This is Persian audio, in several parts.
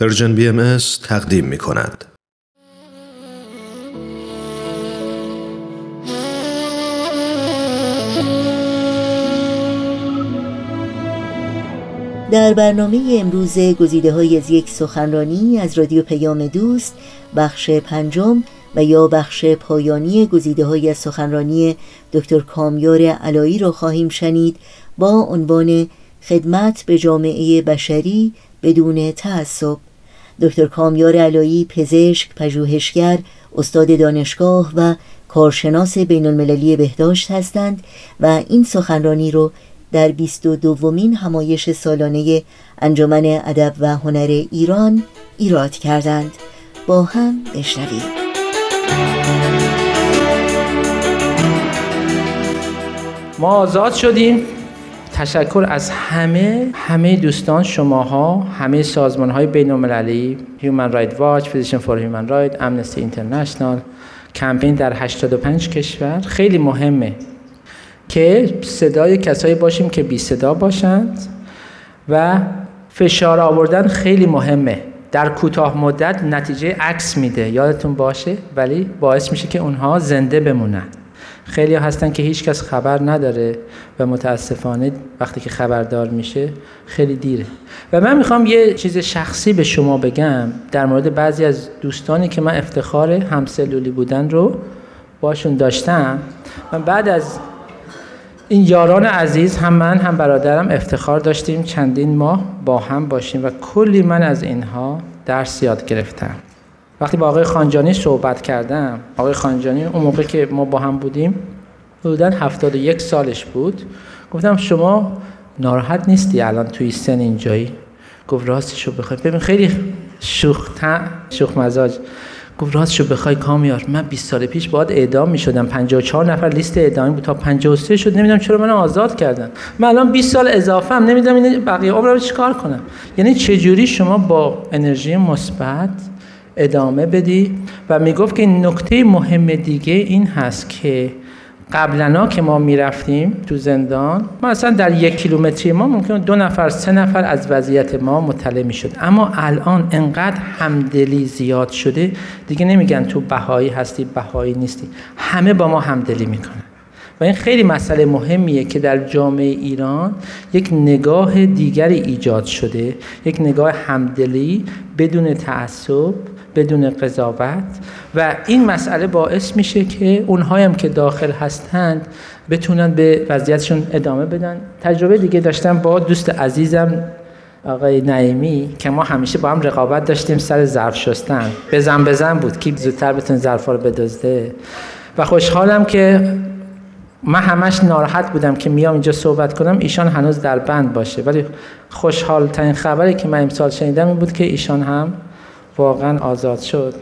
Persian BM تقدیم می کند. در برنامه امروز گزیده های از یک سخنرانی از رادیو پیام دوست بخش پنجم و یا بخش پایانی گزیده های از سخنرانی دکتر کامیار علایی را خواهیم شنید با عنوان خدمت به جامعه بشری بدون تعصب. دکتر کامیار علایی پزشک، پژوهشگر، استاد دانشگاه و کارشناس بین المللی بهداشت هستند و این سخنرانی رو در 22 دومین همایش سالانه انجمن ادب و هنر ایران ایراد کردند. با هم بشنویم. ما آزاد شدیم. تشکر از همه همه دوستان شماها همه سازمان های بین المللی Human Rights Watch, Physician for Human Rights, Amnesty International کمپین در 85 کشور. خیلی مهمه که صدای کسایی باشیم که بی صدا باشند و فشار آوردن خیلی مهمه. در کوتاه مدت نتیجه عکس میده. یادتون باشه ولی باعث میشه که اونها زنده بمونن. خیلی هستن که هیچ کس خبر نداره و متاسفانه وقتی که خبردار میشه خیلی دیره. و من می‌خوام یه چیز شخصی به شما بگم در مورد بعضی از دوستانی که من افتخار همسلولی بودن رو باشون داشتم. من بعد از این یاران عزیز هم من هم برادرم افتخار داشتیم. چندین ماه با هم باشیم و کلی من از اینها درس یاد گرفتم. وقتی با آقای خانجانی صحبت کردم آقای خانجانی اون موقع که ما با هم بودیم حدودا 71 سالش بود. گفتم شما ناراحت نیستی الان توی سن اینجایی؟ گفت راستشو بخوای. ببین خیلی شوخ شوخ مزاج گفت راستشو بخوای کامیار. من 20 سال پیش باید اعدام می شدم 54 نفر لیست اعدامی بود تا 53 شد. نمی‌دونم چرا منو آزاد کردن. من الان 20 سال اضافه هم نمی‌دونم این بقیه عمرم چیکار کنم. یعنی چجوری شما با انرژی مثبت ادامه بدی. و می‌گفت که نکته مهم دیگه این هست که قبلنا که ما می‌رفتیم تو زندان ما اصلا در یک کیلومتری ما ممکن دو نفر سه نفر از وضعیت ما مطلع می‌شد. اما الان انقدر همدلی زیاد شده دیگه نمیگن تو بهایی هستی بهایی نیستی. همه با ما همدلی می‌کنن. و این خیلی مسئله مهمیه که در جامعه ایران یک نگاه دیگری ایجاد شده یک نگاه همدلی بدون تعصب بدون قضاوت و این مسئله باعث میشه که اونهایی هم که داخل هستند بتونن به وضعیتشون ادامه بدن. تجربه دیگه داشتم با دوست عزیزم آقای نعیمی که ما همیشه با هم رقابت داشتیم سر ظرف شستن. بزن بزن بود که زودتر بتون ظرفا رو بدزده. و خوشحالم که من همش ناراحت بودم که میام اینجا صحبت کنم. ایشان هنوز در بند باشه. ولی خوشحال ترین خبری که من امسال شنیدم این بود که ایشان هم واقعا آزاد شد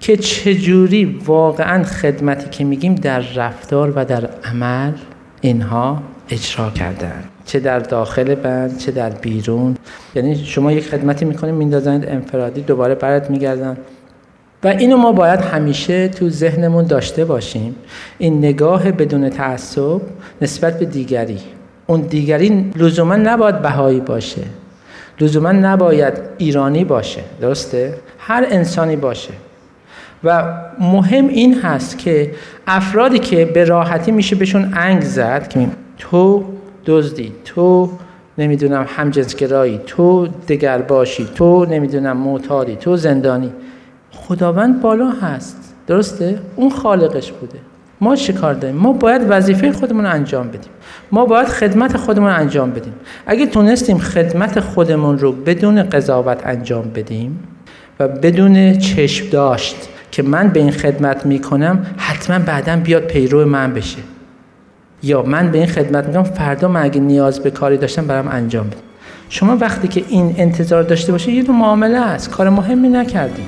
که چجوری واقعا خدمتی که میگیم در رفتار و در عمل اینها اجرا کردن چه در داخل بند چه در بیرون. یعنی شما یک خدمتی می‌کنید میندازند انفرادی دوباره برات میگردن. و اینو ما باید همیشه تو ذهنمون داشته باشیم. این نگاه بدون تعصب نسبت به دیگری. اون دیگری لزوما نباید بهایی باشه. لزوما نباید ایرانی باشه. درسته؟ هر انسانی باشه. و مهم این هست که افرادی که به راحتی میشه بهشون انگ زد که تو دزدی تو نمی‌دونم همجنسگرایی تو دگر باشی تو نمی‌دونم معتادی تو زندانی. خداوند بالا هست. درسته؟ اون خالقش بوده. ما چه کار داریم؟ ما باید وظیفه خودمون رو انجام بدیم. ما باید خدمت خودمون رو انجام بدیم. اگه تونستیم خدمت خودمون رو بدون قضاوت انجام بدیم و بدون چشم داشت که من به این خدمت می‌کنم حتما بعدا بیاد پیرو من بشه. یا من به این خدمت می‌کنم فردا من اگه نیاز به کاری داشتم برام انجام بدم شما وقتی که این انتظار داشته باشه یه دو معامله است. کار مهمی نکردیم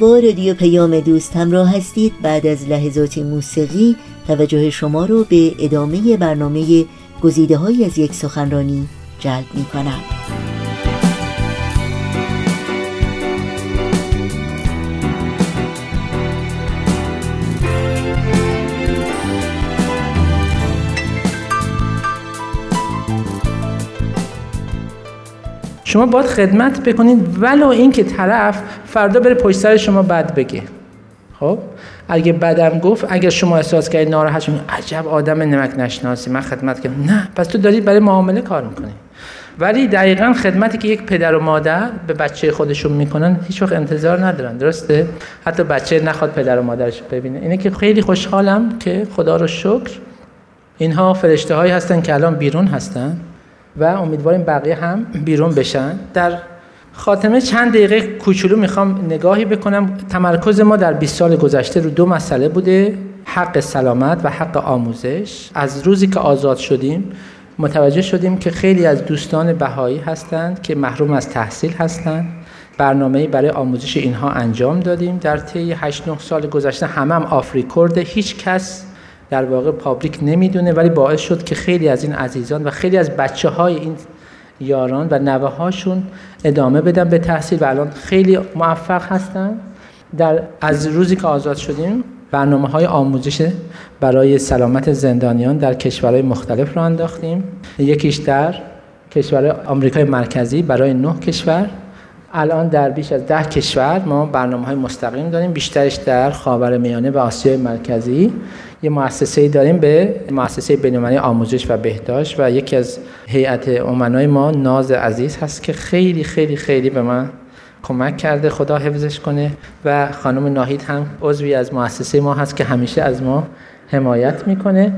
با رادیو پیام دوست همراه هستید. بعد از لحظات موسیقی توجه شما رو به ادامه برنامه گزیده های از یک سخنرانی جلب می کنم. شما باید خدمت بکنید ولو اینکه طرف فردا بره پشت سر شما بد بگه خب اگه بدم گفت اگر شما احساس کردید ناراحت شدید عجب آدم نمک نشناسی. من خدمت کردم. نه پس تو دارید برای معامله کار می‌کنی. ولی دقیقا خدمتی که یک پدر و مادر به بچه خودشون می‌کنن هیچ وقت انتظار ندارن. درسته؟ حتی بچه نخواد پدر و مادرش ببینه. اینه که خیلی خوشحالم که خدا رو شکر اینها فرشته هایی هستن که الان بیرون هستن و امیدواریم بقیه هم بیرون بشن. در خاتمه چند دقیقه کوچولو می‌خوام نگاهی بکنم. تمرکز ما در 20 سال گذشته رو دو مسئله بوده حق سلامت و حق آموزش. از روزی که آزاد شدیم متوجه شدیم که خیلی از دوستان بهایی هستند که محروم از تحصیل هستند. برنامه برای آموزش اینها انجام دادیم. در طی 8 9 سال گذشته همه هم هیچ کس در واقع پابلیک نمی‌دونه ولی باعث شد که خیلی از این عزیزان و خیلی از بچه های این یاران و نوه هاشون ادامه بدن به تحصیل و الان خیلی موفق هستن. در از روزی که آزاد شدیم برنامه های آموزش برای سلامت زندانیان در کشورهای مختلف را انداختیم. یکیش در کشور آمریکای مرکزی برای نه کشور. الان در بیش از ده کشور ما برنامه های مستقیم داریم. بیشترش در خاور میانه و آسیای مرکزی. یه مؤسسه داریم به مؤسسه بین‌المللی آموزش و بهداشت و یکی از هیئت امنای ما ناز عزیز هست که خیلی خیلی خیلی به من کمک کرده خدا حفظش کنه. و خانم ناهید هم عضوی از مؤسسه ما هست که همیشه از ما حمایت می‌کنه.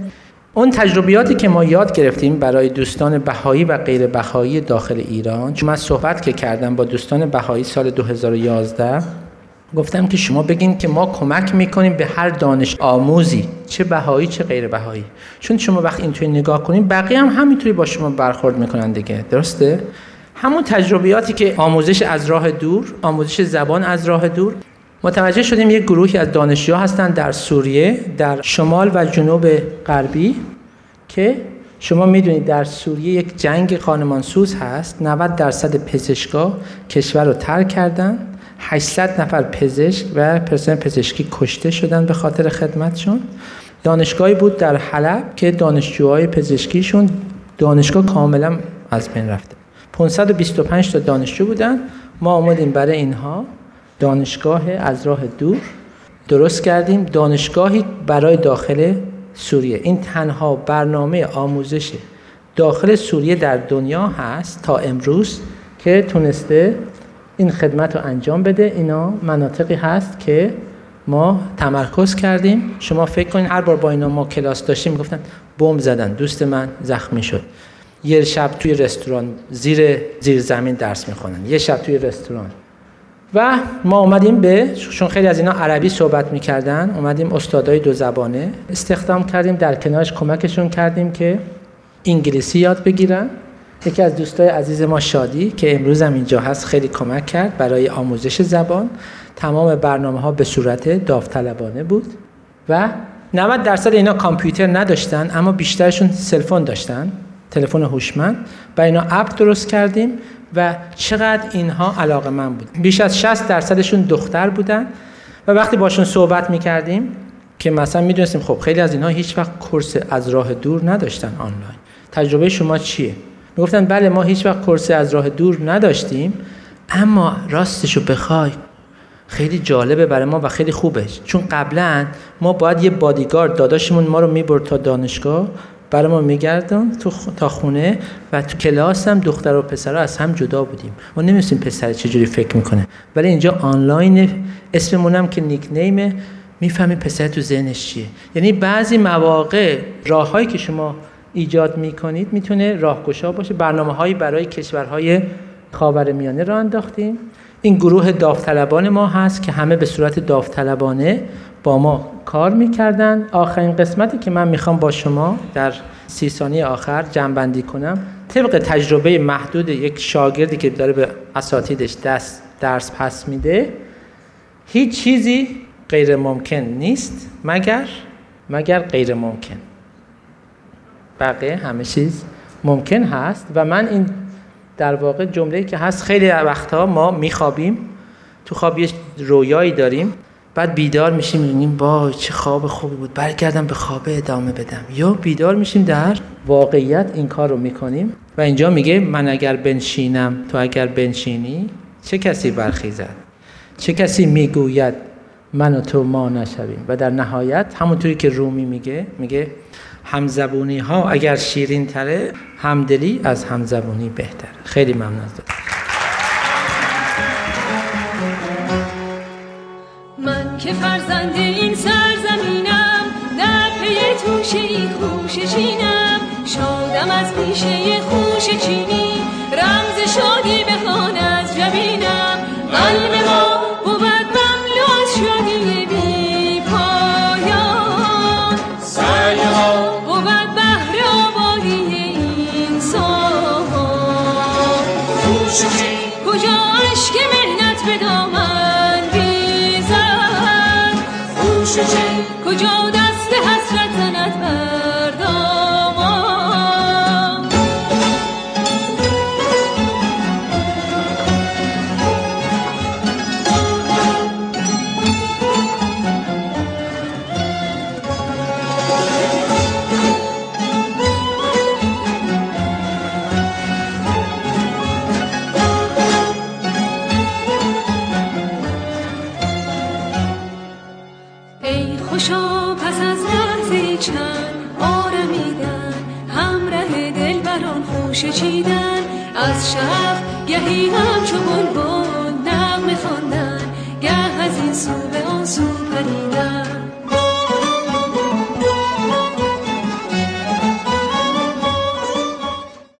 اون تجربیاتی که ما یاد گرفتیم برای دوستان بهایی و غیر بهایی داخل ایران چون من صحبت که کردم با دوستان بهایی سال 2011 گفتم که شما بگین که ما کمک می‌کنیم به هر دانش آموزی چه بهایی چه غیر بهایی. چون شما وقتی اینطوری نگاه کنیم بقیه هم همینطوری با شما برخورد می‌کنن دیگه. درسته؟ همون تجربیاتی که آموزش از راه دور آموزش زبان از راه دور متوجه شدیم یک گروهی از دانشجوها هستند در سوریه در شمال و جنوب غربی که شما می‌دونید در سوریه یک جنگ خانمانسوز هست. 90 درصد پزشکا کشور رو ترک کردن. 800 نفر پزشک و پرسنل پزشکی کشته شدن به خاطر خدمتشون. دانشگاهی بود در حلب که دانشجوهای پزشکیشون دانشگاه کاملا از بین رفته. 525 تا دانشجو بودن. ما آمدیم برای اینها. دانشگاه از راه دور. درست کردیم. دانشگاهی برای داخل سوریه. این تنها برنامه آموزش داخل سوریه در دنیا هست تا امروز که تونسته این خدمت رو انجام بده. اینا مناطقی هست که ما تمرکز کردیم. شما فکر کنید هر بار با اینا ما کلاس داشتیم می‌گفتن بمب زدن. دوست من زخمی شد. یه شب توی رستوران زیر زیر زمین درس می‌خونن. یه شب توی رستوران. و ما اومدیم به چون خیلی از اینا عربی صحبت می‌کردن اومدیم استادای دو زبانه. استخدام کردیم در کنارش کمکشون کردیم که انگلیسی یاد بگیرن. یکی از دوستای عزیز ما شادی که امروز هم اینجا هست خیلی کمک کرد برای آموزش زبان. تمام برنامه ها به صورت داوطلبانه بود و 90 درصد اینا کامپیوتر نداشتن اما بیشترشون سلفون داشتن تلفن هوشمند. و اینا اپ درست کردیم. و چقدر اینها علاقه من بود. بیش از 60 درصدشون دختر بودن و وقتی باشون صحبت می‌کردیم که مثلا می‌دونستیم خب خیلی از اینها هیچ وقت کورس از راه دور نداشتن آنلاین. تجربه شما چیه؟ می‌گفتن بله ما هیچ وقت کورس از راه دور نداشتیم اما راستشو بخوای. خیلی جالبه برای ما و خیلی خوبه. چون قبلا ما باید یه بادیگارد داداشمون ما رو می‌برد تا دانشگاه برای ما میگردن تو تا خونه و تو کلاس هم دختر و پسر از هم جدا بودیم. ما نمیستیم پسر چجوری فکر می‌کنه. ولی اینجا آنلاین اسممونم که نیک نیمه می‌فهمی پسر تو ذهنش چیه. یعنی بعضی مواقع راههایی که شما ایجاد می‌کنید می‌تونه راهگشا باشه. برنامه هایی برای کشورهای خاورمیانه را انداختیم. این گروه داوطلبان ما هست که همه به صورت داوطلبانه با ما کار می‌کردن. آخرین قسمتی که من می‌خوام با شما در سی ثانیه آخر جنبندی کنم. طبق تجربه محدود یک شاگردی که داره به اساتیدش دست درس پس میده هیچ چیزی غیر ممکن نیست مگر مگر غیر ممکن. بقیه همه چیز ممکن هست و من این در واقع جمله که هست خیلی وقتها ما میخوابیم تو خواب یه رویایی داریم بعد بیدار میشیم می‌بینیم با چه خواب خوبی بود. برگردم به خواب ادامه بدم. یا بیدار میشیم در واقعیت این کار رو می‌کنیم و اینجا میگه من اگر بنشینم تو اگر بنشینی چه کسی برخیزد؟ چه کسی می‌گوید من و تو ما نشویم. و در نهایت همونطوری که رومی میگه میگه همزبونی ها اگر شیرین تره همدلی از همزبونی بهتر. خیلی ممنون از من که فرزند این سرزمینم در پی توشه ای خوش چینم شادم از پیشه خوش چینی رمز شادی بخوان خوشا پس از لحظه چند آرمیدن همراه دل بران خوش چیدن. از شب گهی همچون بل بل نغمه خوندن گه از این سو